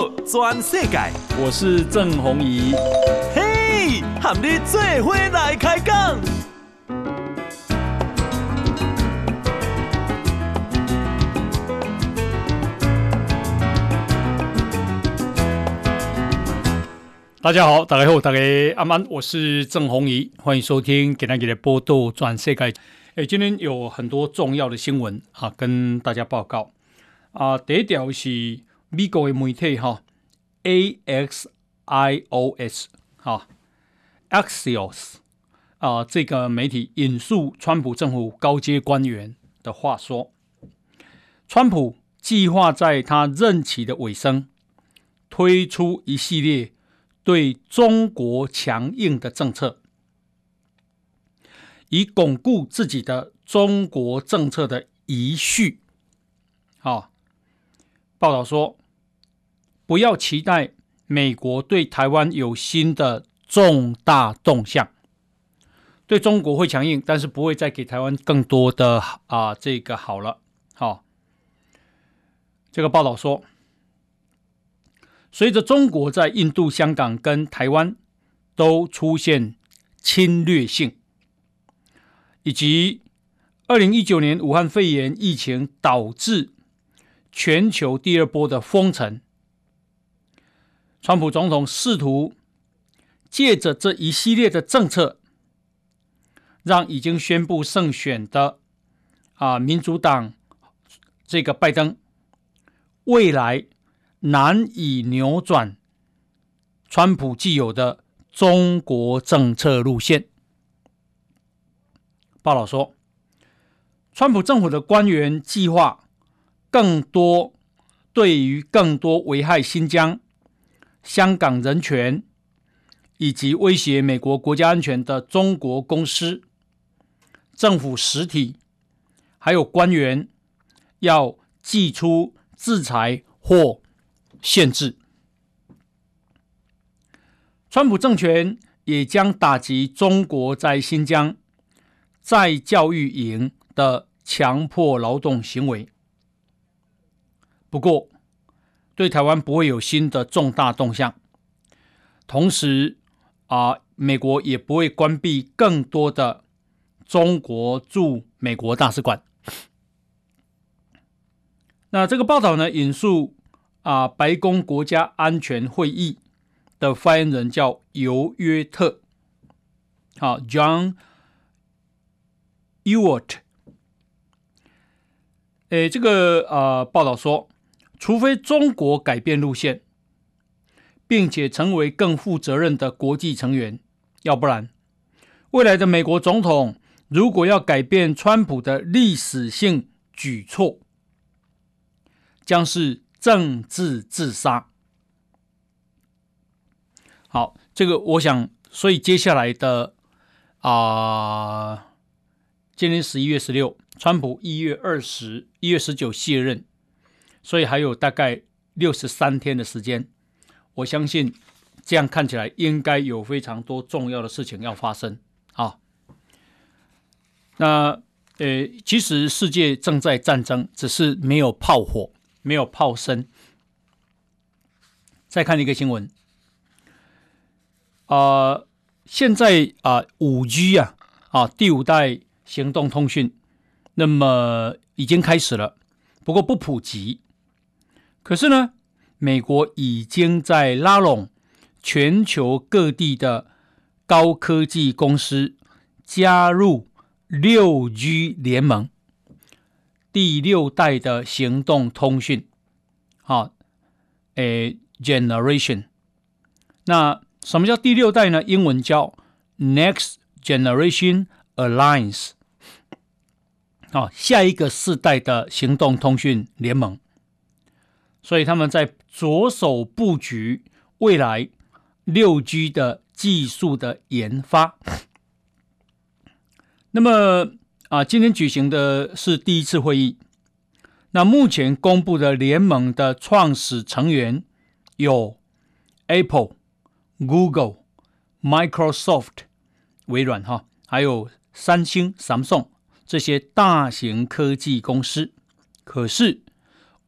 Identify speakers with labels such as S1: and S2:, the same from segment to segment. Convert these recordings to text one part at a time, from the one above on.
S1: 道全世界，
S2: 我是郑宏仪。
S1: 嘿，和你做伙来开讲。
S2: 大家好，大家好，大家阿曼，我是郑宏仪，欢迎收听今天的报道全世界。哎，今天有很多重要的新闻啊，跟大家报告啊。第一条是美国的媒体哈，Axios 哈，Axios 啊，这个媒体引述川普政府高阶官员的话说，川普计划在他任期的尾声推出一系列对中国强硬的政策。以巩固自己的中国政策的遗绪。好，报道说，不要期待美国对台湾有新的重大动向，对中国会强硬，但是不会再给台湾更多的啊这个好了。好，这个报道说，随着中国在印度、香港跟台湾都出现侵略性。以及二零一九年武汉肺炎疫情导致全球第二波的封城，川普总统试图借着这一系列的政策，让已经宣布胜选的啊民主党这个拜登未来难以扭转川普既有的中国政策路线。报道说，川普政府的官员计划更多对于更多危害新疆、香港人权以及威胁美国国家安全的中国公司、政府实体，还有官员，要祭出制裁或限制。川普政权也将打击中国在新疆。在教育营的强迫劳动行为，不过对台湾不会有新的重大动向。同时啊，美国也不会关闭更多的中国驻美国大使馆。那这个报道呢，引述啊，白宫国家安全会议的发言人叫尤约特，好，John。Ewart，诶，这个呃报道说，除非中国改变路线，并且成为更负责任的国际成员，要不然，未来的美国总统如果要改变川普的历史性举措，将是政治自杀。好，这个我想，所以接下来的啊。今年十一月十六，川普一月二十一月十九卸任，所以还有大概六十三天的时间。我相信这样看起来应该有非常多重要的事情要发生啊。那呃，其实世界正在战争，只是没有炮火，没有炮声。再看一个新闻啊、现在啊，五 G 啊啊，第五代。行动通讯，那么已经开始了，不过不普及。可是呢，美国已经在拉拢全球各地的高科技公司加入六 G 联盟，第六代的行动通讯，好，诶，Generation。那什么叫第六代呢？英文叫 Next Generation Alliance。啊，下一个世代的行动通讯联盟，所以他们在着手布局未来六 G 的技术的研发。那么啊，今天举行的是第一次会议。那目前公布的联盟的创始成员有 Apple、Google、Microsoft、微软哈，还有三星、Samsung。这些大型科技公司，可是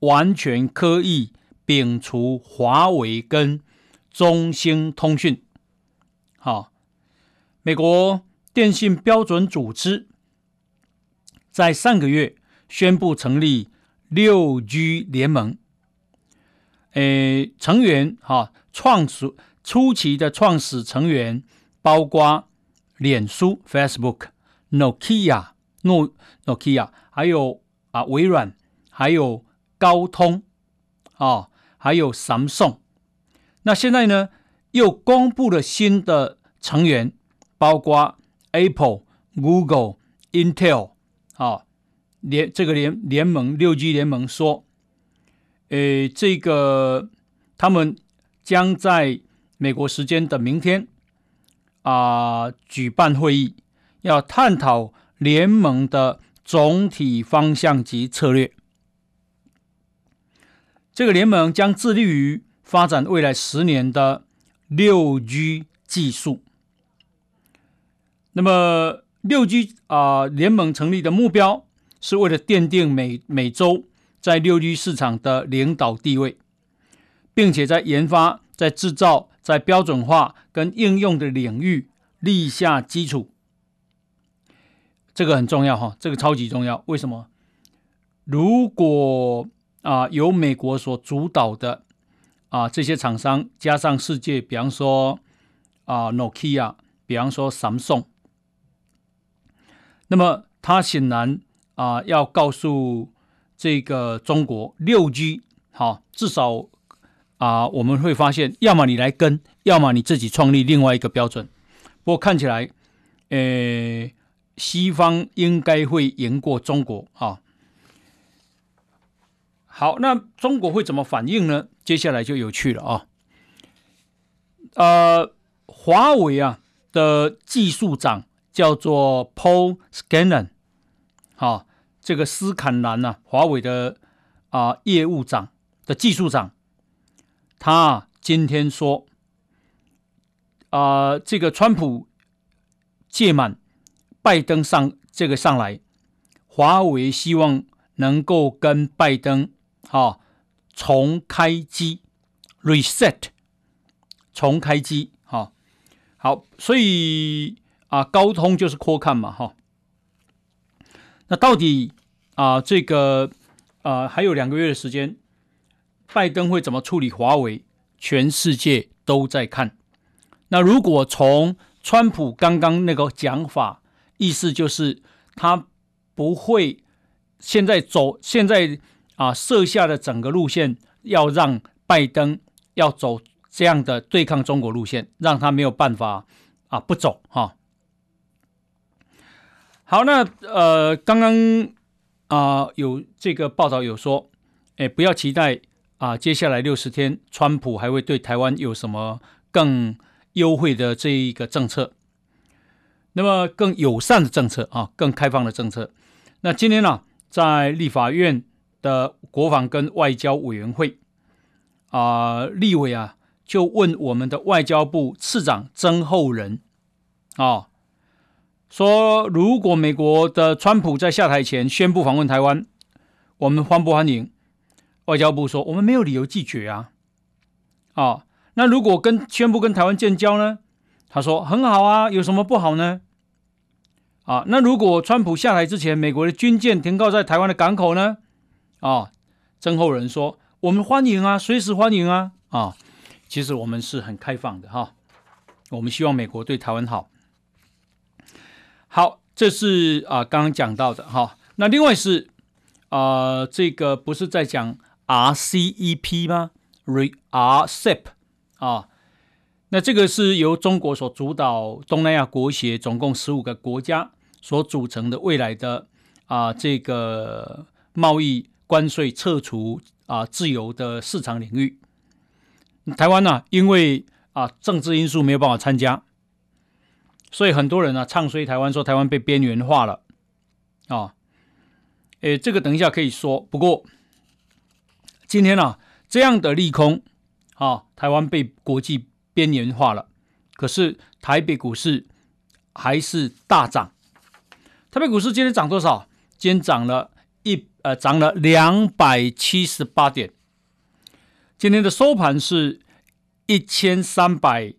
S2: 完全刻意摒除华为跟中兴通讯。好，美国电信标准组织在上个月宣布成立六 G 联盟。诶，成员哈创始初期的创始成员包括脸书 （Facebook）、Nokia、诺 Nokia，还有啊微软，还有高通，啊，还有 Samsung。那现在呢，又公布了新的成员，包括 Apple、Google、Intel，啊，联这个联联盟六 G 联盟说。诶，这个他们将在美国时间的明天啊、举办会议，要探讨联盟的总体方向及策略。这个联盟将致力于发展未来十年的六 G 技术。那么六 G 啊、联盟成立的目标是为了奠定美美洲。在六 G 市场的领导地位，并且在研发、在制造、在标准化跟应用的领域立下基础，这个很重要哈，这个超级重要。为什么？如果啊由美国所主导的啊这些厂商加上世界，比方说啊 Nokia，比方说 Samsung，那么他显然啊要告诉。这个中国六 G 好，至少啊，我们会发现，要么你来跟，要么你自己创立另外一个标准。不过看起来，呃，西方应该会赢过中国啊。好，那中国会怎么反应呢？接下来就有趣了啊。呃，华为啊的技术长叫做 Paul Scanlon，好。这个斯坎兰呐，华为的啊、业务长的技术长，他今天说啊、这个川普届满，拜登上这个上来，华为希望能够跟拜登啊重开机，reset，重开机，哈，好，所以啊，高通就是扩看嘛，哈。那到底啊，这个啊，还有两个月的时间，拜登会怎么处理华为？全世界都在看。那如果从川普刚刚那个讲法，意思就是他不会现在走，现在啊设下的整个路线，要让拜登要走这样的对抗中国路线，让他没有办法啊不走哈。好，那呃，刚刚啊、有这个报道有说，哎，不要期待啊、接下来六十天，川普还会对台湾有什么更优惠的这一个政策，那么更友善的政策啊，更开放的政策。那今天呢、在立法院的国防跟外交委员会啊、立委啊就问我们的外交部次长曾厚仁啊。说，如果美国的川普在下台前宣布访问台湾，我们欢不欢迎？外交部说，我们没有理由拒绝啊。啊，那如果跟宣布跟台湾建交呢？他说很好啊，有什么不好呢？啊，那如果川普下台之前，美国的军舰停靠在台湾的港口呢？啊，曾厚仁说，我们欢迎啊，随时欢迎啊。啊，其实我们是很开放的哈、我们希望美国对台湾好。好，这是啊刚刚讲到的哈。那另外是啊，这个不是在讲 RCEP 吗？RCEP 啊，那这个是由中国所主导，东南亚国协总共十五个国家所组成的未来的啊这个贸易关税撤除啊自由的市场领域。台湾呢、因为啊政治因素没有办法参加。所以很多人呢、啊、唱衰台湾，说台湾被边缘化了，啊，诶，这个等一下可以说。不过今天呢、啊，这样的利空，啊，台湾被国际边缘化了。可是台北股市还是大涨。台北股市今天涨多少？今天涨了一呃涨了两百七十八点。今天的收盘是一千三百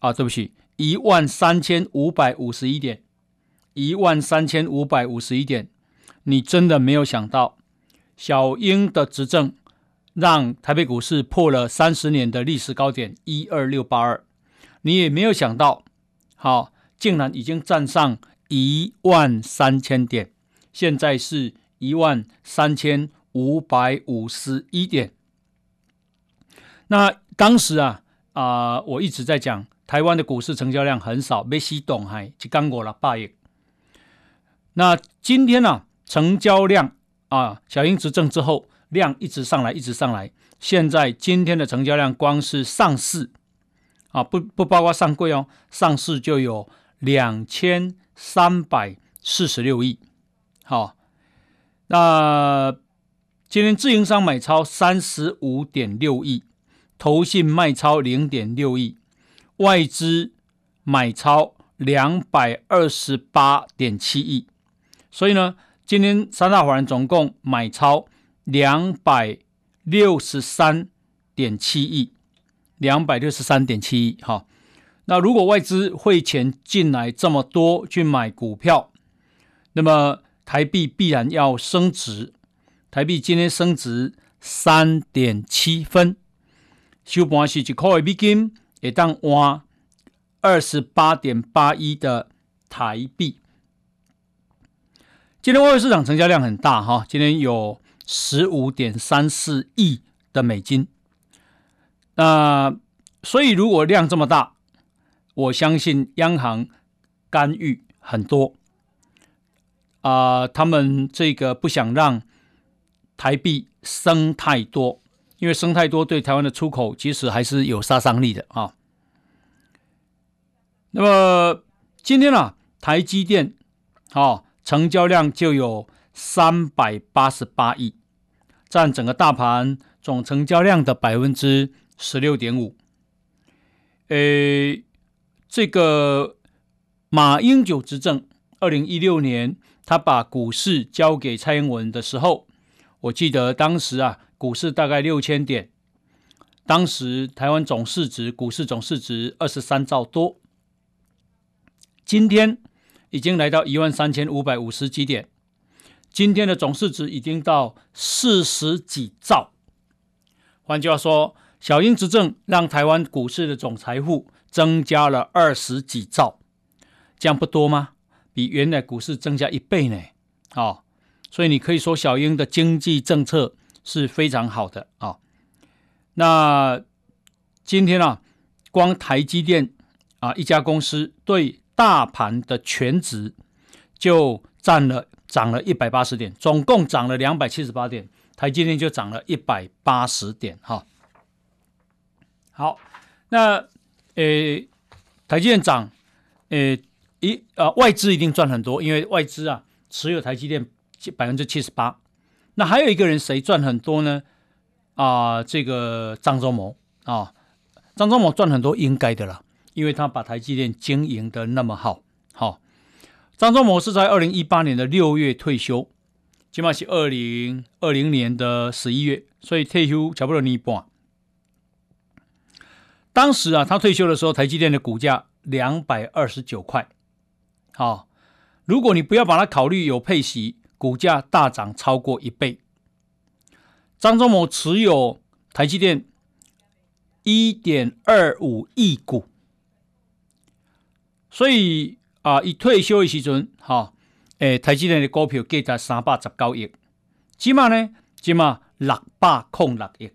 S2: 啊，对不起，一万三千五百五十一点，一万三千五百五十一点。你真的没有想到，小英的执政让台北股市破了三十年的历史高点一二六八二，你也没有想到，好，竟然已经站上一万三千点，现在是一万三千五百五十一点。那当时啊啊、我一直在讲，台湾的股市成交量很少，没西动还就刚过了八亿。那今天呢、啊？成交量啊，小英执政之后量一直上来，一直上来。现在今天的成交量，光是上市啊，不不包括上柜哦，上市就有两千三百四十六亿。好，那今天自营商买超三十五点六亿，投信卖超零点六亿，外资买超两百二十八点七亿。所以呢，今天三大法人总共买超两百六十三点七亿，两百六十三点七亿。哈，那如果外资汇钱进来这么多去买股票，那么台币必然要升值。台币今天升值三点七分，收盘是一块美金，也当换二十八点八一的台币。今天外汇市场成交量很大哈，今天有十五点三四亿的美金。那所以如果量这么大，我相信央行干预很多啊、他们这个不想让台币升太多，因为升太多对台湾的出口其实还是有杀伤力的啊。那么今天啊，台积电啊。成交量就有三百八十八亿，占整个大盘总成交量的百分之十六点五。诶，这个马英九执政二零一六年，他把股市交给蔡英文的时候，我记得当时啊，股市大概六千点，当时台湾总市值股市总市值二十三兆多，今天。已经来到一万三千五百五十几点，今天的总市值已经到四十几兆。换句话说，小英执政让台湾股市的总财富增加了二十几兆，这样不多吗？比原来股市增加一倍呢。哦，所以你可以说小英的经济政策是非常好的啊，哦。那今天啊，光台积电啊一家公司对。大盘的全值就占了涨了一百八十点，总共涨了两百七十八点，台积电就涨了一百八十点哈。好，那呃，台积电涨，呃一啊外资一定赚很多，因为外资啊持有台积电百分之七十八。那还有一个人谁赚很多呢？啊，这个张忠谋啊，张忠谋赚很多应该的啦。因为他把台积电经营的那么好，好，张忠谋是在二零一八年的六月退休，起码是二零二零年的十一月，所以退休差不多一半。当时啊，他退休的时候，台积电的股价两百二十九块，好，如果你不要把它考虑有配息，股价大涨超过一倍。张忠谋持有台积电一点二五亿股。所以啊，一退休的时阵，哈、哦，诶，台积电的股票价值三百十九亿，起码呢，起码六百空六亿。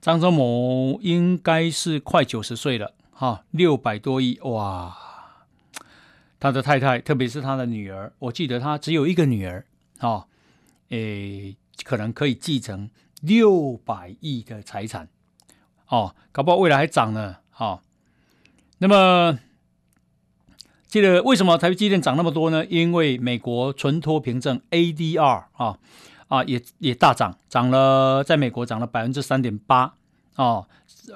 S2: 张忠谋应该是快九十岁了，哈、哦，六百多亿，哇！他的太太，特别是他的女儿，我记得他只有一个女儿，哈、哦，诶，可能可以继承六百亿的财产，哦，搞不好未来还涨呢，哈、哦。那么。记得为什么台积电涨那么多呢？因为美国存托凭证 ADR 啊啊也也大涨，涨了在美国涨了百分之三点八啊，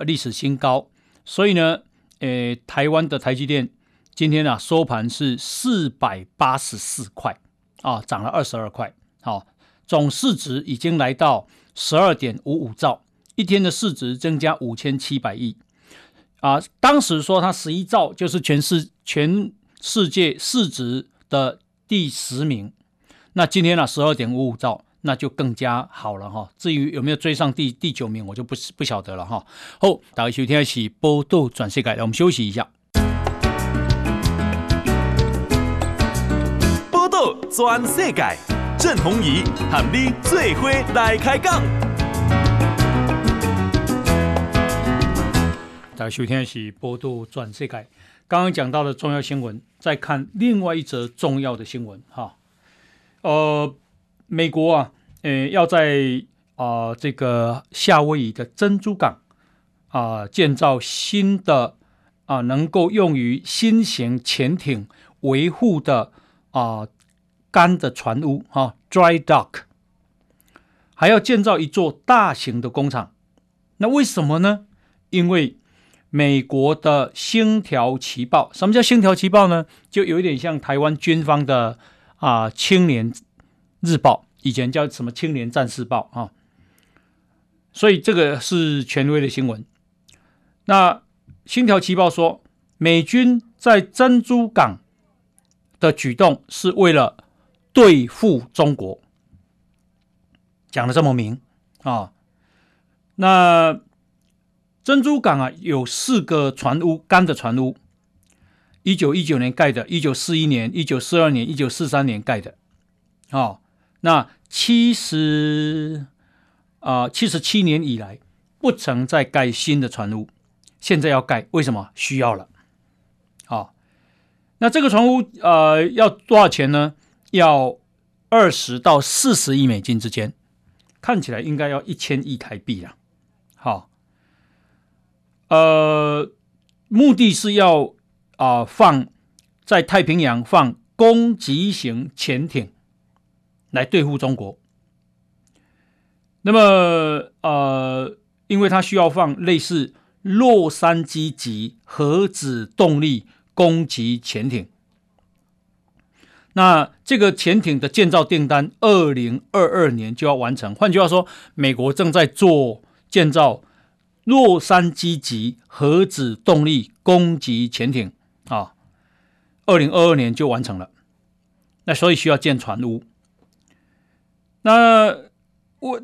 S2: 历史新高。所以呢，诶，台湾的台积电今天啊收盘是四百八十四块啊，涨了二十二块。好，总市值已经来到十二点五五兆，一天的市值增加五千七百亿啊！当时说它十一兆就是全世全世界市值的第十名，那今天呢十二点五五兆，那就更加好了哈。至于有没有追上第第九名，我就不不晓得了哈。好，大家收听的是报道全世界，我们休息一下。
S1: 转世界，郑鸿仪和你做伙来开讲。
S2: 大家收听的是《报道转世界》，刚刚讲到的重要新闻，再看另外一则重要的新闻哈。呃，美国啊，呃，要在啊、呃、这个夏威夷的珍珠港啊、呃、建造新的啊、呃、能够用于新型潜艇维护的啊干、的船坞哈 （dry dock），还要建造一座大型的工厂。那为什么呢？因为美国的《星条旗报》，什么叫《星条旗报》呢？就有一点像台湾军方的啊，《青年日报》，以前叫什么《青年战士报》啊。所以这个是权威的新闻。那《星条旗报》说，美军在珍珠港的举动是为了对付中国，讲的这么明啊。那珍珠港啊，有四个船坞，干的船坞，一九一九年盖的，一九四一年、一九四二年、一九四三年盖的，哦，那七十啊七十七年以来不曾再盖新的船坞，现在要盖，为什么？需要了，好、哦，那这个船坞呃要多少钱呢？要二十到四十亿美金之间，看起来应该要一千亿台币了，好、呃，目的是要啊、放在太平洋放攻击型潜艇来对付中国。那么呃，因为它需要放类似洛杉矶级核子动力攻击潜艇。那这个潜艇的建造订单，二零二二年就要完成。换句话说，美国正在做建造。洛杉矶级核子动力攻击潜艇啊，二零二二年就完成了。那所以需要建船坞。那为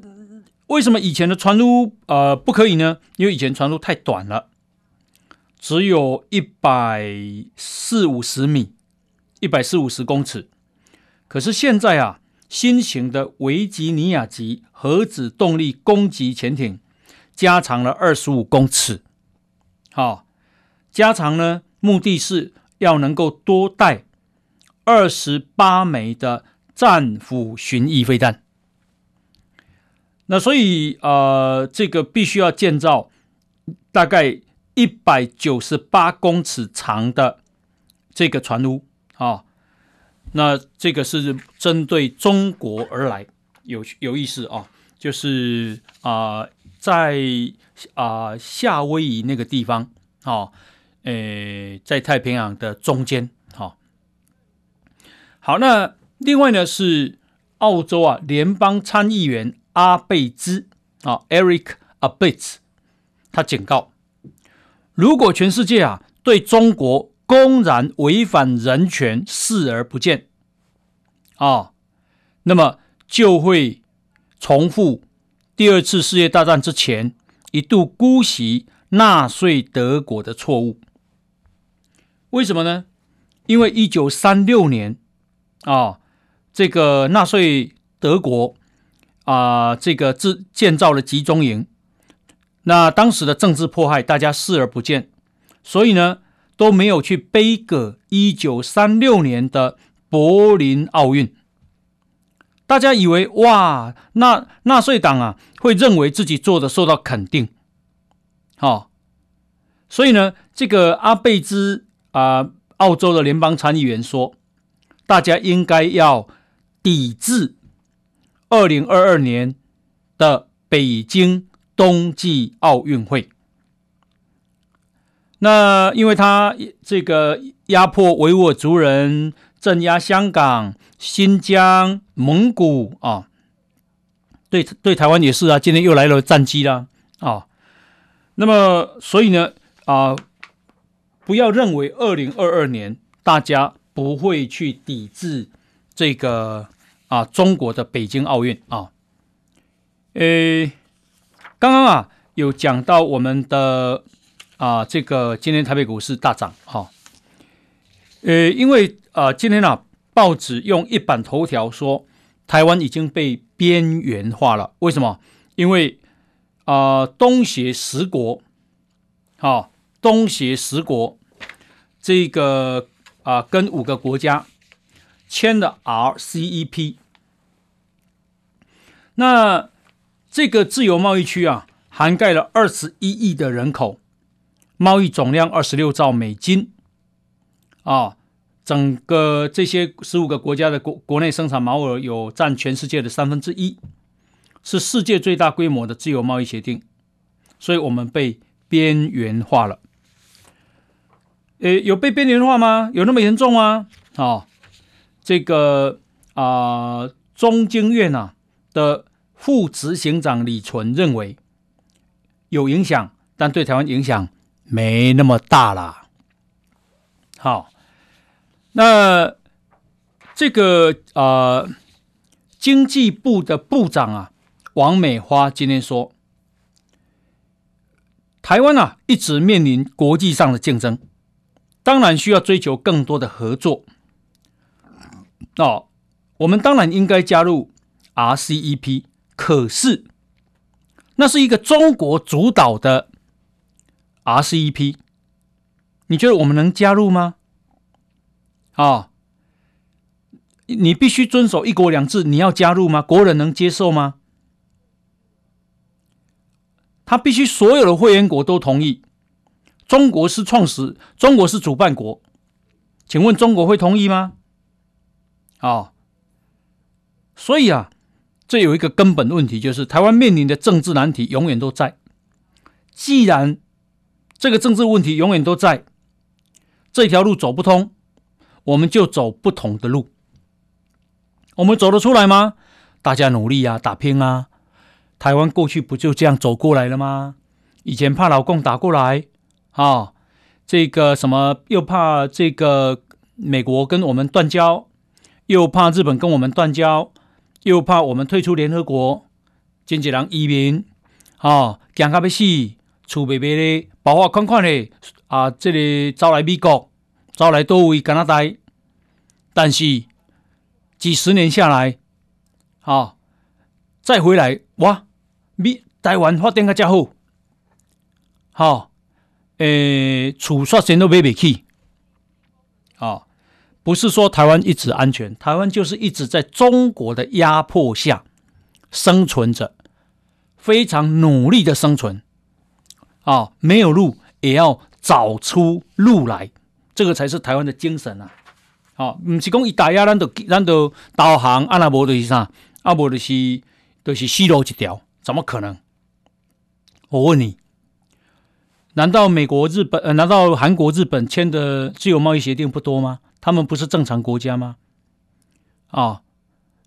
S2: 为什么以前的船坞呃不可以呢？因为以前船坞太短了，只有一百四五十米，一百四五十公尺。可是现在啊，新型的维吉尼亚级核子动力攻击潜艇。加长了二十五公尺，好，加长呢，目的是要能够多带二十八枚的战斧巡弋飞弹。那所以呃，这个必须要建造大概一百九十八公尺长的这个船坞啊。那这个是针对中国而来，有有意思啊，就是啊。在啊、夏威夷那个地方，哦，诶，在太平洋的中间，好、好，那另外呢是澳洲啊联邦参议员阿贝兹啊 Eric Abetz，他警告，如果全世界啊对中国公然违反人权视而不见，啊、那么就会重复。第二次世界大战之前，一度姑息纳粹德国的错误。为什么呢？因为一九三六年啊，这个纳粹德国啊，这个自建造了集中营，那当时的政治迫害大家视而不见，所以呢都没有去背个一九三六年的柏林奥运。大家以为哇，那纳粹党啊会认为自己做的受到肯定，好、哦，所以呢，这个阿贝兹啊、澳洲的联邦参议员说，大家应该要抵制二零二二年的北京冬季奥运会。那因为他这个压迫维吾尔族人。镇压香港、新疆、蒙古啊，对对，台湾也是啊。今天又来了战机啦，啊。那么，所以呢，啊，不要认为二零二二年大家不会去抵制这个啊中国的北京奥运啊。诶，刚刚啊有讲到我们的啊这个今天台北股市大涨哈。呃，因为啊今天啊报纸用一版头条说台湾已经被边缘化了，为什么？因为啊，东协十国，好，东协十国，这个啊，跟五个国家签了 RCEP，那这个自由贸易区啊，涵盖了二十一亿的人口，贸易总量二十六兆美金，啊，整个这些十五个国家的国国内生产毛额有占全世界的三分之一。是世界最大规模的自由贸易协定，所以我们被边缘化了。诶，有被边缘化吗？有那么严重吗？啊、这个啊、中经院啊的副执行长李纯认为有影响，但对台湾影响没那么大啦。好、那这个、呃，经济部的部长啊。王美花今天说：“台湾啊，一直面临国际上的竞争，当然需要追求更多的合作。哦，我们当然应该加入 RCEP，可是那是一个中国主导的 RCEP，你觉得我们能加入吗？啊、你必须遵守一国两制，你要加入吗？国人能接受吗？”他必须所有的会员国都同意，中国是创始，中国是主办国，请问中国会同意吗？啊、哦，所以啊，这有一个根本问题，就是台湾面临的政治难题永远都在。既然这个政治问题永远都在，这条路走不通，我们就走不同的路。我们走得出来吗？大家努力啊，打拼啊。台湾过去不就这样走过来了吗？以前怕老共打过来，啊、哦，这个什么又怕这个美国跟我们断交，又怕日本跟我们断交，又怕我们退出联合国，经济人移民，啊，惊到要死，厝白白的，包括款款的，啊，这里招来美国，招来多位加拿大，但是几十年下来，啊、再回来哇！比台湾发展个较好，好，诶，厝煞钱都买不起，啊，不是说台湾一直安全，台湾就是一直在中国的压迫下生存着，非常努力的生存，啊，没有路也要找出路来，这个才是台湾的精神啊，好，不是讲一打压，咱就咱就导航，啊那无就是啥，啊无就是就是死路一条。怎么可能？我问你，难道美国、日本呃，难道韩国、日本签的自由贸易协定不多吗？他们不是正常国家吗？啊、哦，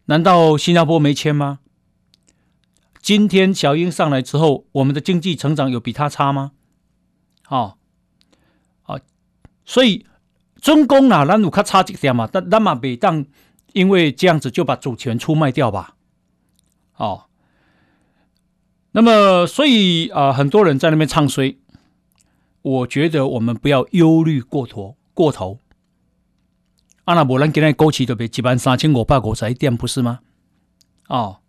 S2: 难道新加坡没签吗？今天小英上来之后，我们的经济成长有比他差吗？哦，哦，所以中共啊，咱有较差一点嘛，但咱嘛别当因为这样子就把主权出卖掉吧？哦。那么，所以啊、很多人在那边唱衰。我觉得我们不要忧虑过头，过头。阿拉伯人给那枸杞都被几万三千五百五十一点，不是吗？哦，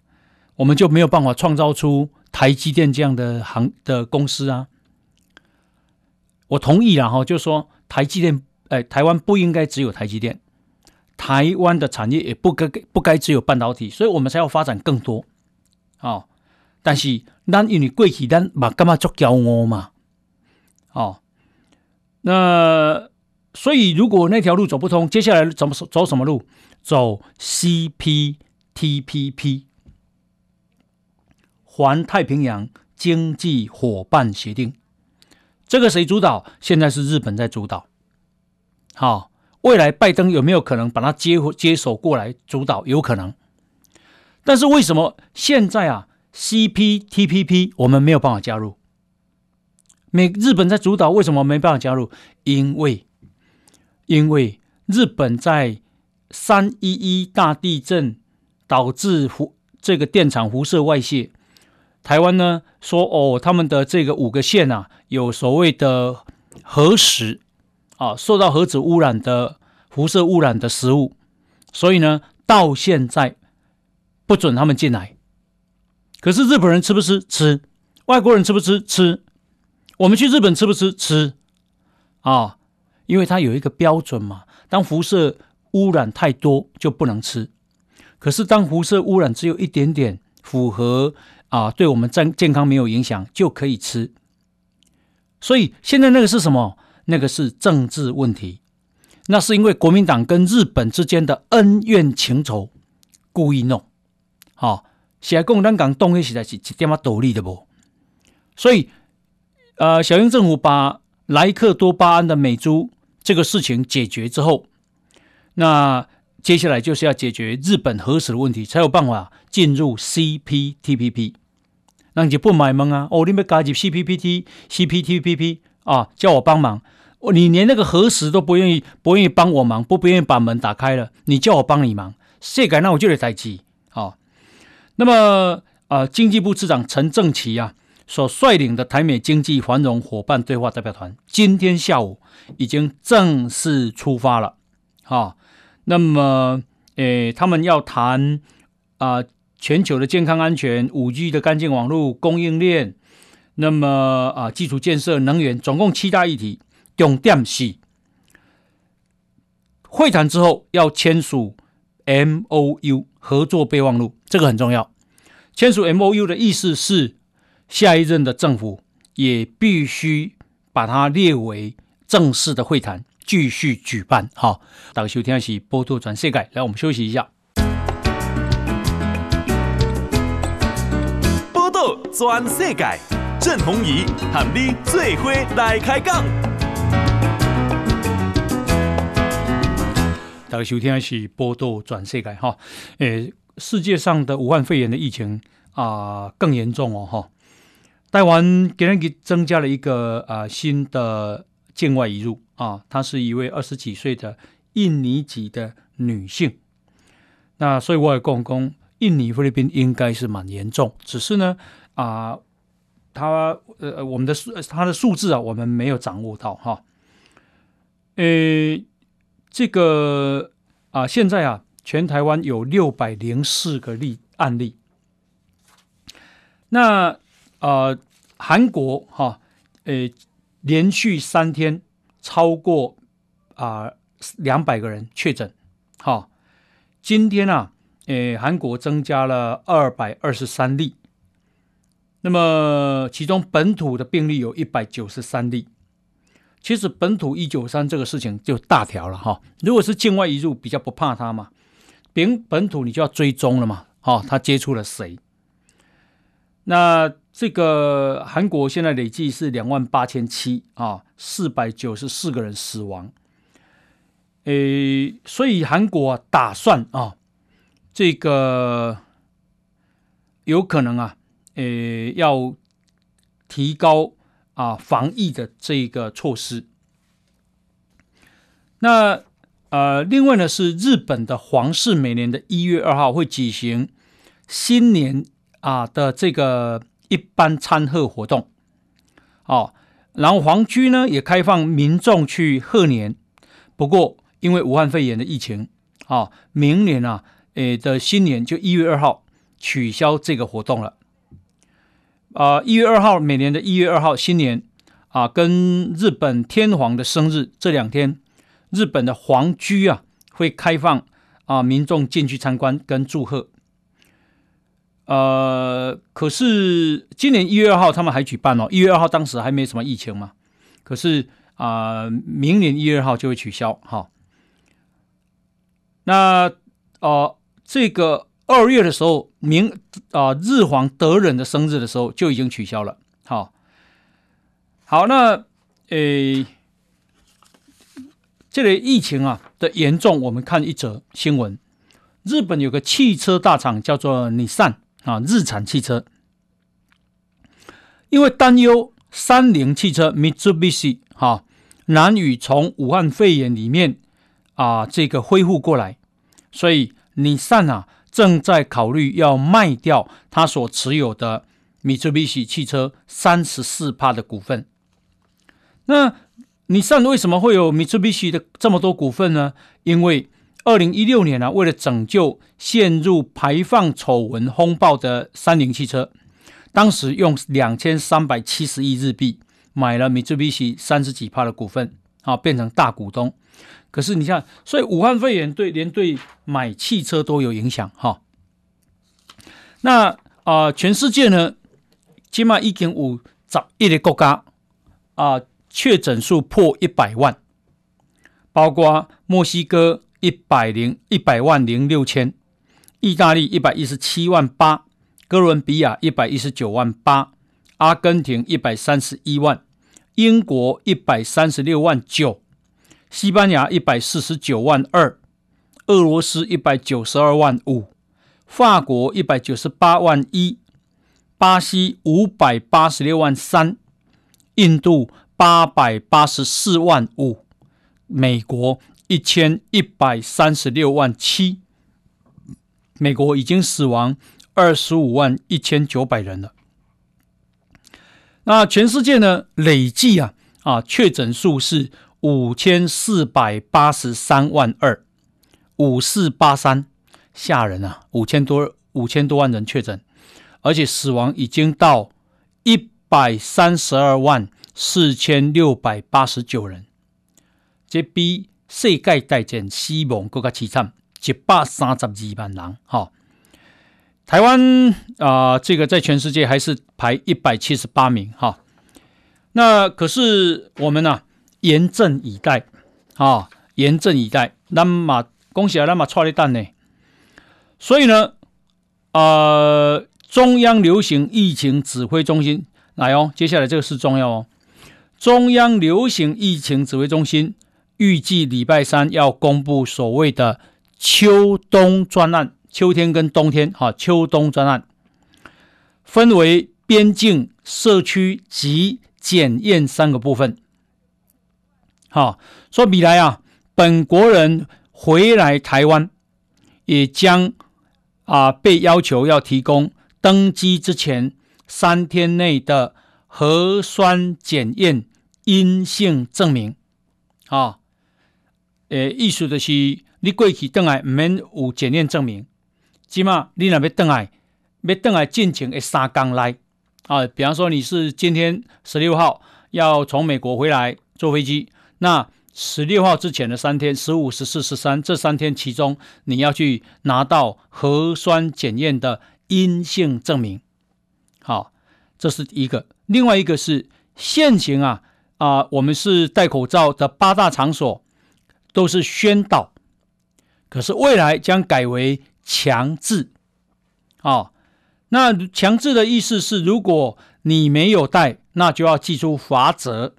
S2: 我们就没有办法创造出台积电这样的行的公司啊。我同意了哈，就说台积电，哎，台湾不应该只有台积电，台湾的产业也不该不该只有半导体，所以我们才要发展更多。哦但是，咱因为过去咱嘛干嘛做骄傲嘛？哦，那所以如果那条路走不通，接下来怎么走什么路？走 CPTPP，环太平洋经济伙伴协定。这个谁主导？现在是日本在主导。好、未来拜登有没有可能把它接接手过来主导？有可能。但是为什么现在啊？CPTPP 我们没有办法加入。美日本在主导，为什么没办法加入？因为因为日本在三一一大地震导致辐这个电厂辐射外泄，台湾呢说哦，他们的这个五个县啊，有所谓的核食啊，受到核子污染的辐射污染的食物，所以呢，到现在不准他们进来。可是日本人吃不吃？吃。外国人吃不吃？吃。我们去日本吃不吃？吃。啊，因为它有一个标准嘛。当辐射污染太多就不能吃。可是当辐射污染只有一点点，符合啊，对我们健健康没有影响，就可以吃。所以现在那个是什么？那个是政治问题。那是因为国民党跟日本之间的恩怨情仇，故意弄。好。写共产党动起来是一点嘛道理的不？所以，呃，小英政府把莱克多巴胺的美猪这个事情解决之后，那接下来就是要解决日本核食的问题，才有办法进入 CPTPP。那你就不买吗？啊？哦，你们加入 C P P T C P T P P 啊，叫我帮忙，你连那个核实都不愿意，不愿意帮我忙，不不愿意把门打开了，你叫我帮你忙，谁敢？那我就得代志。那么，呃，经济部次长陈正奇啊，所率领的台美经济繁荣伙伴对话代表团，今天下午已经正式出发了。好，那么，诶，他们要谈啊、全球的健康安全、五 G 的干净网络供应链，那么啊、基础建设、能源，总共七大议题。重点是，会谈之后要签署 MOU。合作备忘录，这个很重要。签署 MOU 的意思是，下一任的政府也必须把它列为正式的会谈，继续举办。好，大家收听的是报道全世界，来，我们休息一下。
S1: 转世界，郑弘仪和你最伙来开讲。
S2: 大家收听的是报道全世界哈，诶，世界上的武汉肺炎的疫情啊、呃、更严重哦哈。台湾给人给增加了一个啊、呃、新的境外移入啊，她是一位二十几岁的印尼籍的女性。那所以我也讲讲，印尼菲律宾应该是蛮严重，只是呢啊，他呃我们的数他的数字啊，我们没有掌握到哈，诶。这个啊，现在啊，全台湾有六百零四个例案例。那呃，韩国哈，诶，连续三天超过啊两百个人确诊。好，今天啊，诶，韩国增加了二百二十三例。那么，其中本土的病例有一百九十三例。其实本土一九三这个事情就大条了哈，如果是境外移入，比较不怕他嘛，本本土你就要追踪了嘛，哈，他接触了谁？那这个韩国现在累计是两万八千七啊，四百九十四个人死亡，诶，所以韩国打算啊，这个有可能啊，诶，要提高。啊，防疫的这个措施。那呃，另外呢是日本的皇室每年的一月二号会举行新年啊的这个一般参贺活动。哦，然后皇居呢也开放民众去贺年。不过因为武汉肺炎的疫情，啊，明年啊，诶的新年就一月二号取消这个活动了。啊，一月二号，每年的一月二号新年啊，跟日本天皇的生日这两天，日本的皇居啊会开放啊，民众进去参观跟祝贺。呃，可是今年一月二号他们还举办哦，一月二号当时还没什么疫情嘛，可是啊，明年一月二号就会取消哈。那呃，这个。二月的时候，明啊、日皇德仁的生日的时候就已经取消了。好，好，那诶，这类疫情啊的严重，我们看一则新闻：日本有个汽车大厂叫做日产啊，日产汽车。因为担忧三菱汽车 Mitsubishi 哈难以从武汉肺炎里面啊这个恢复过来，所以日产啊正在考虑要卖掉他所持有的 Mitsubishi 汽车三十四趴的股份。那你上为什么会有 Mitsubishi 的这么多股份呢？因为二零一六年、啊，为了拯救陷入排放丑闻风暴的三菱汽车，当时用两千三百七十亿日币买了 Mitsubishi 三十几趴的股份，啊，变成大股东。可是你看，所以武汉肺炎对连对买汽车都有影响，哈。那啊、全世界呢，起码已经有十一个国家啊，确诊数破一百万，包括墨西哥。一百零一百万零六千，意大利一百一十七万八，哥伦比亚一百一十九万八，阿根廷一百三十一万，英国一百三十六万九，西班牙一百四十九万二，俄罗斯一百九十二万五，法国一百九十八万一，巴西五百八十六万三，印度八百八十四万五，美国。一千一百三十六万七，美国已经死亡二十五万一千九百人了。那全世界呢？累计啊啊确诊数是五千四百八十三万二，五四八三，吓人啊！五千多五千多万人确诊，而且死亡已经到一百三十二万四千六百八十九人，这比。世界大战死亡更加凄惨，一百三十二万人。哈，台湾啊、这个在全世界还是排一百七十八名。哈，那可是我们呢、严阵以待。啊，严阵以待。那么恭喜啊，那么错了蛋呢？所以呢，呃，中央流行疫情指挥中心来哦，接下来这个是重要哦。中央流行疫情指挥中心。预计礼拜三要公布所谓的秋冬专案，秋天跟冬天，哈，秋冬专案分为边境、社区及检验三个部分。好，说未来啊，本国人回来台湾，也将啊被要求要提供登机之前三天内的核酸检验阴性证明，啊。诶，意思就是你过去回来唔免有检验证明，起码你若要回来，要回来进前的三天内啊。比方说你是今天十六号要从美国回来坐飞机，那十六号之前的三天，十五、十四、十三这三天其中，你要去拿到核酸检验的阴性证明。好，这是一个。另外一个是现行啊啊，我们是戴口罩的八大场所。都是宣导，可是未来将改为强制。哦，那强制的意思是，如果你没有戴，那就要记出罚则。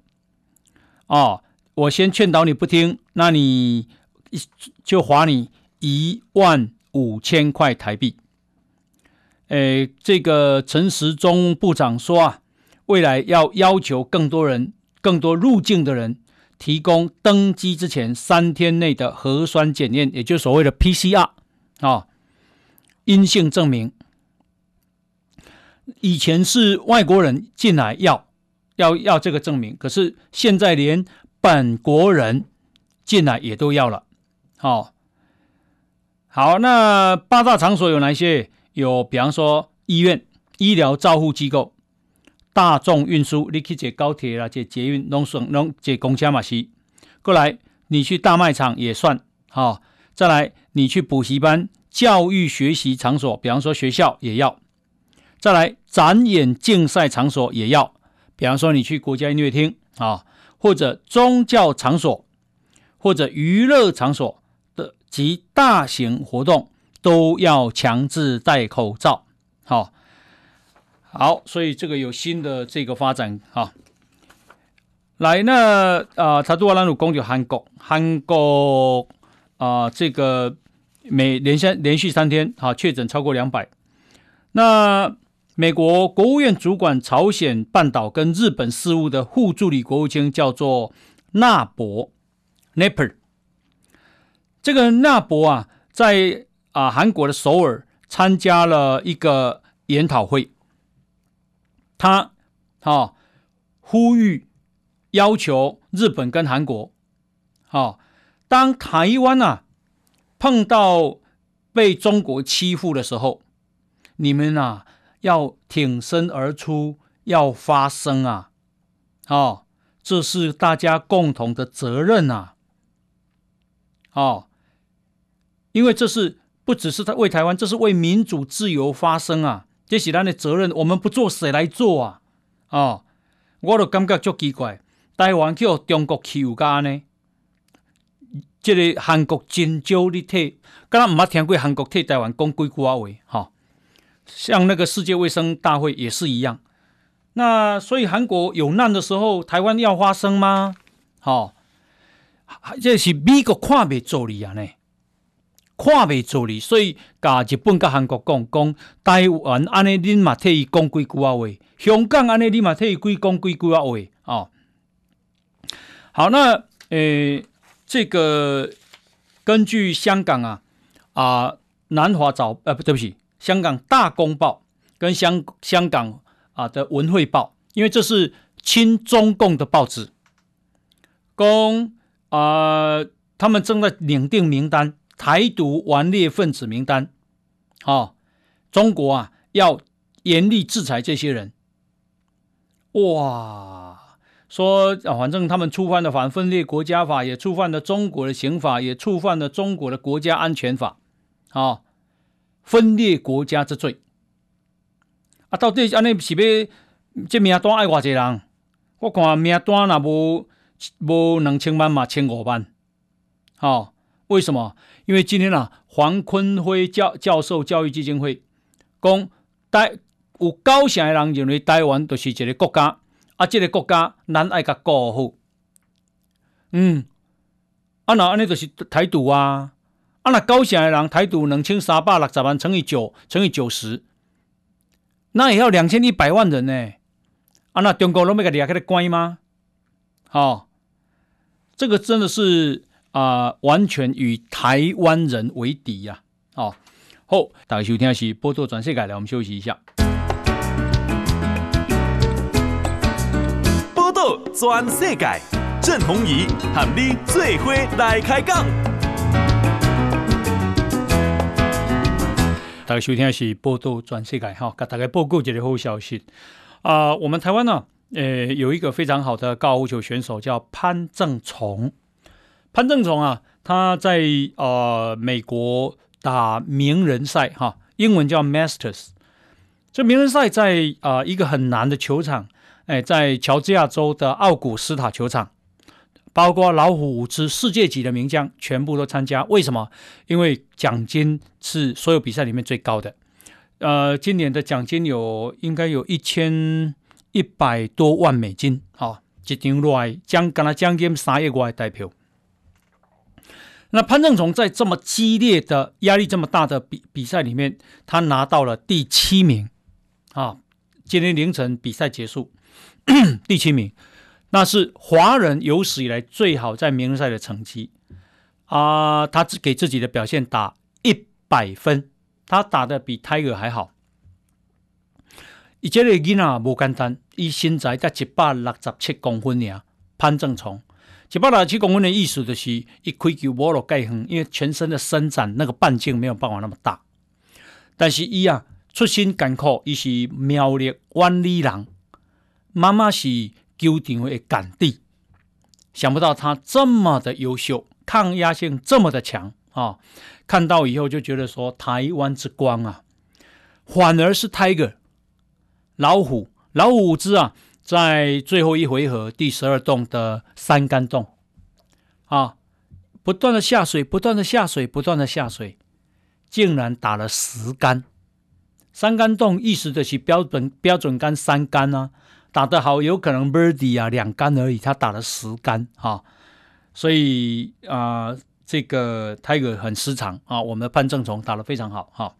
S2: 哦，我先劝导你不听，那你就罚你一万五千块台币。诶，这个陈时中部长说啊，未来要要求更多人、更多入境的人。提供登机之前三天内的核酸检验，也就是所谓的 PCR 啊，阴性证明。以前是外国人进来要要要这个证明，可是现在连本国人进来也都要了。好，好，那八大场所有哪些？有，比方说医院、医疗照护机构。大众运输，你去坐高铁啦，坐捷运，拢算拢坐公车嘛是。过来，你去大卖场也算，好、再来，你去补习班、教育学习场所，比方说学校也要。再来，展演竞赛场所也要，比方说你去国家音乐厅啊，或者宗教场所，或者娱乐场所的及大型活动都要强制戴口罩，好、好，所以这个有新的这个发展哈。来，那啊，查杜阿兰鲁公就韩国，韩国啊，这个每连续连续三天啊确诊超过两百。那美国国务院主管朝鲜半岛跟日本事务的副助理国务卿叫做纳博 （Naper）。这个纳博啊，在啊韩国的首尔参加了一个研讨会，他啊呼吁要求日本跟韩国，啊，当台湾啊碰到被中国欺负的时候，你们啊。要挺身而出，要发声啊！哦，这是大家共同的责任啊！哦，因为这是不只是在为台湾，这是为民主自由发声啊！这是咱的责任，我们不做谁来做啊？哦，我都感觉足奇怪，台湾叫中国欺负家呢？这个韩国真少你替，刚刚毋捌听过韩国替台湾讲几句话话，哈、哦。像那个世界卫生大会也是一样，那所以韩国有难的时候，台湾要发声吗？好、哦，这是美国看不做理啊呢，看不做理，所以甲日本甲韩国讲讲，台湾安尼恁嘛替伊讲几句啊话，香港安尼恁嘛替伊讲几句啊话哦。好，那诶、这个根据香港啊啊南华早呃不对不起。香港大公报跟香香港啊的文汇报，因为这是亲中共的报纸，公啊，他们正在拟定名单，台独顽劣分子名单，哦，中国啊要严厉制裁这些人，哇，说，反正他们触犯了反分裂国家法，也触犯了中国的刑法，也触犯了中国的国家安全法，啊、哦。分裂国家之罪啊！到底安尼是要这名单爱偌济人？我看名单若无无两千万嘛，千五万。好、为什么？因为今天啊，黄坤辉教教授教育基金会讲，台有九成的人认为台湾就是一个国家，啊，这个国家咱爱甲顾好。嗯，啊，那安尼就是台独啊。啊，那高雄的人台独两千三百六十万乘以九乘以九十，那也要两千一百万人呢。啊，那中国拢要给抓起来关吗？好、哦，这个真的是啊、呃，完全与台湾人为敌呀、啊。哦，好，大家收听的是报道全世界，来我们休息一下。
S1: 报道全世界，郑弘仪和你最伙来开讲。
S2: 大家收听的是报道全世界哈，给大家报告一个好消息啊、我们台湾呢，呃，有一个非常好的高尔夫球选手叫潘正崇。潘正崇啊，他在呃美国打名人赛哈，英文叫 Masters。这名人赛在啊、呃、一个很难的球场，哎，在乔治亚州的奥古斯塔球场。包括老虎伍兹世界级的名将全部都参加，为什么？因为奖金是所有比赛里面最高的。呃，今年的奖金有应该有一千一百多万美金啊，一张来将跟他将近三亿外代表。那潘政琮在这么激烈的压力这么大的比比赛里面，他拿到了第七名啊！今天凌晨比赛结束，第七名。那是华人有史以来最好在名人赛的成绩啊、他只给自己的表现打一百分，他打得比 Tiger 还好。以前的囡仔不简单，伊身材才一百六十七公分呀。潘政琮一百六十七公分的意思就是，一开球无落盖远，因为全身的伸展那个半径没有办法那么大。但是伊啊，出身艰苦，伊是苗栗湾里人，妈妈是。球场会赶地，想不到他这么的优秀，抗压性这么的强啊、看到以后就觉得说台湾之光啊，反而是 Tiger 老虎老虎伍兹啊，在最后一回合第十二洞的三杆洞啊，不断的下水，不断的下水，不断的下水，竟然打了十杆。三杆洞意思的是标准标准杆三杆啊。打得好，有可能 birdie 啊，两杆而已，他打了十杆啊，所以啊、这个 Tiger 很失常啊。我们的潘政琮打得非常好哈、啊。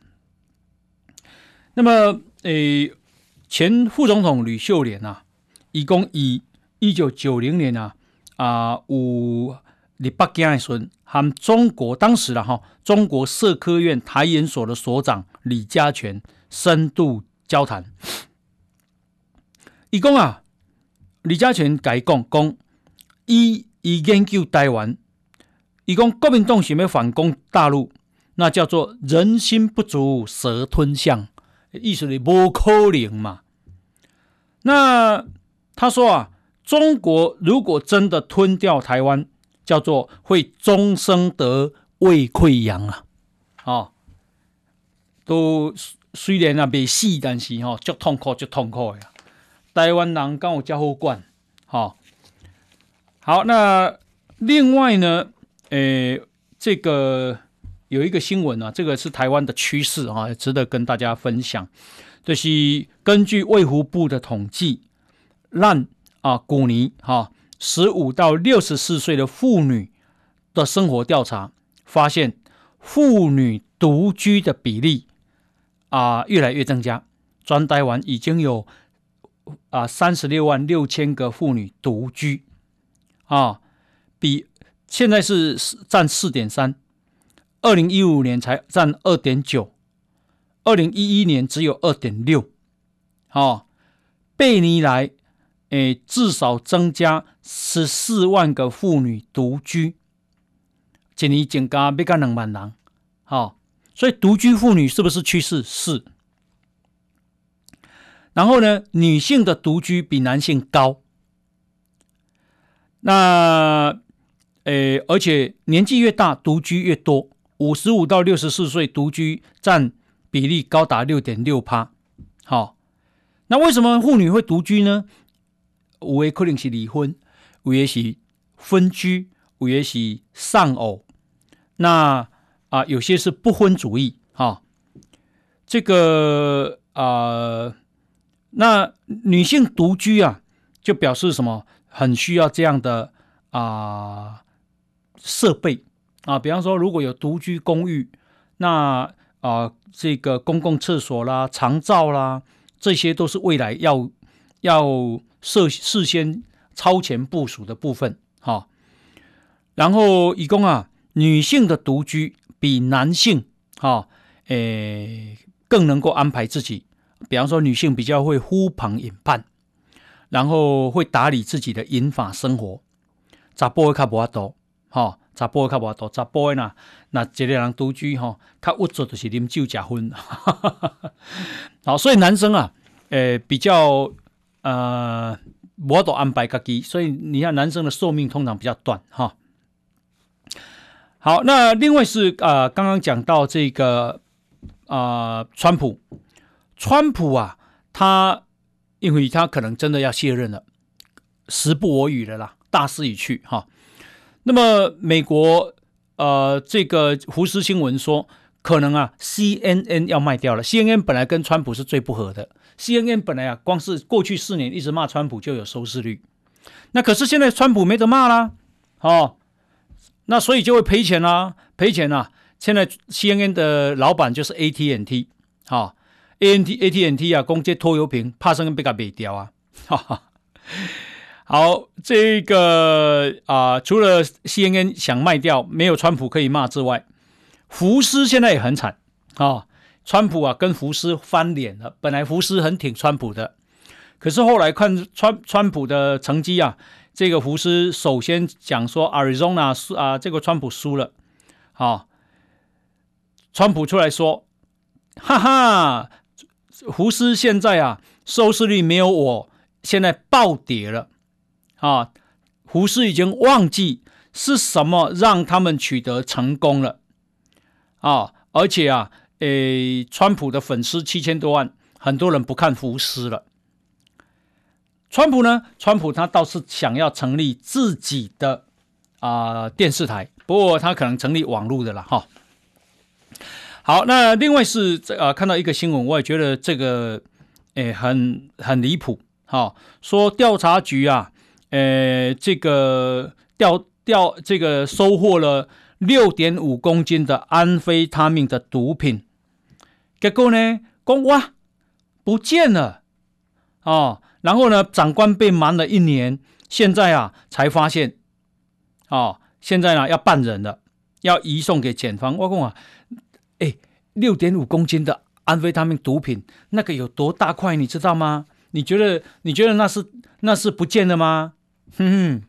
S2: 那么，诶，前副总统吕秀莲啊，一共以一九九零年啊啊五里北京的时和中国当时的哈中国社科院台研所的所长李家全深度交谈。伊讲啊，李家全改讲讲，一以研究台湾，一共国民党想要反攻大陆，那叫做人心不足蛇吞象，意思是不可能嘛。那他说啊，中国如果真的吞掉台湾，叫做会终生得胃溃疡啊！哦，都虽然啊没死，但是吼、哦，足痛苦，足痛苦呀！台湾人刚好交好惯，好，好。那另外呢，诶，这个有一个新闻啊，这个是台湾的趋势啊，值得跟大家分享。就是根据卫福部的统计，让啊古尼哈十五到六十四岁的妇女的生活调查发现，妇女独居的比例啊越来越增加。全台湾已经有啊三十六万六千个妇女独居啊，比现在是占四点三，二零一五年才占二点九。二零一一年只有二点六，哦，八年来，诶，至少增加十四万个妇女独居，一年增加要干两万人，好、哦，所以独居妇女是不是趋势？是。然后呢，女性的独居比男性高，那，诶，而且年纪越大，独居越多，五十五到六十四岁独居占。比例高达六点六趴，好，那为什么妇女会独居呢？有的可能是离婚，有的是分居，有的是丧偶，那啊有些是不婚主义，哈，这个啊，那女性独居啊，就表示什么？很需要这样的啊设备啊，比方说如果有独居公寓，那啊。这个公共厕所啦、长照啦，这些都是未来要要设事先超前部署的部分，哈。然后，一共啊，女性的独居比男性，哈，诶，更能够安排自己。比方说，女性比较会呼朋引伴，然后会打理自己的银发生活。查甫会较无法度，哈。查甫较无多，查甫诶呐，那一个人独居吼，较郁卒就是啉酒食薰。好，所以男生啊，诶、比较呃，无法度安排家己，所以你看男生的寿命通常比较短哈。好，那另外是啊，刚刚讲到这个啊，川普，川普啊，他因为他可能真的要卸任了，时不我与了啦，大势已去哈。那么美国呃，这个胡斯新闻说，可能啊，CNN 要卖掉了。CNN 本来跟川普是最不合的，CNN 本来啊，光是过去四年一直骂川普就有收视率，那可是现在川普没得骂啦，哦，那所以就会赔钱啦，赔钱啊！现在 CNN 的老板就是 AT&T，哈，AT AT&T 啊，攻击拖油瓶，怕生被他卖掉啊，哈哈。好，这个啊、除了 CNN 想卖掉，没有川普可以骂之外，福斯现在也很惨啊、川普啊，跟福斯翻脸了。本来福斯很挺川普的，可是后来看川川普的成绩啊，这个福斯首先讲说 Arizona 输啊，这个川普输了。好、川普出来说，哈哈，胡斯现在啊，收视率没有我现在暴跌了。啊，胡斯已经忘记是什么让他们取得成功了啊！而且啊，诶，川普的粉丝七千多万，很多人不看胡斯了。川普呢？川普他倒是想要成立自己的啊电视台，不过他可能成立网络的了哈。好，那另外是这啊，看到一个新闻，我也觉得这个诶很很离谱。哈，说调查局啊。呃，这个调调这个收获了六点五公斤的安非他命的毒品，结果呢，公哇不见了，哦，然后呢，长官被瞒了一年，现在啊才发现，哦，现在呢要办人了，要移送给检方。我讲啊，哎，六点五公斤的安非他命毒品，那个有多大块，你知道吗？你觉得你觉得那是那是不见的吗？哼哼，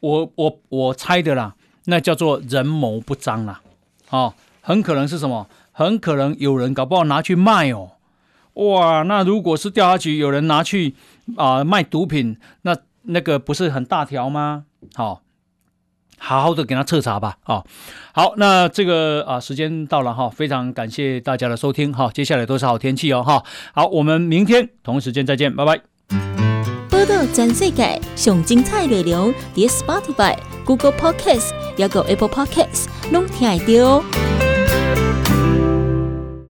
S2: 我我我猜的啦，那叫做人谋不臧啦，哦，很可能是什么？很可能有人搞不好拿去卖哦。哇，那如果是调查局有人拿去啊、卖毒品，那那个不是很大条吗？好、好好的给他彻查吧。啊、哦，好，那这个啊时间到了哈，非常感谢大家的收听哈，接下来都是好天气哦哈。好，我们明天同一时间再见，拜拜。
S3: 报道全世界上精彩内容，点 Spotify、Google Podcasts，还有 Apple Podcasts，拢听得到。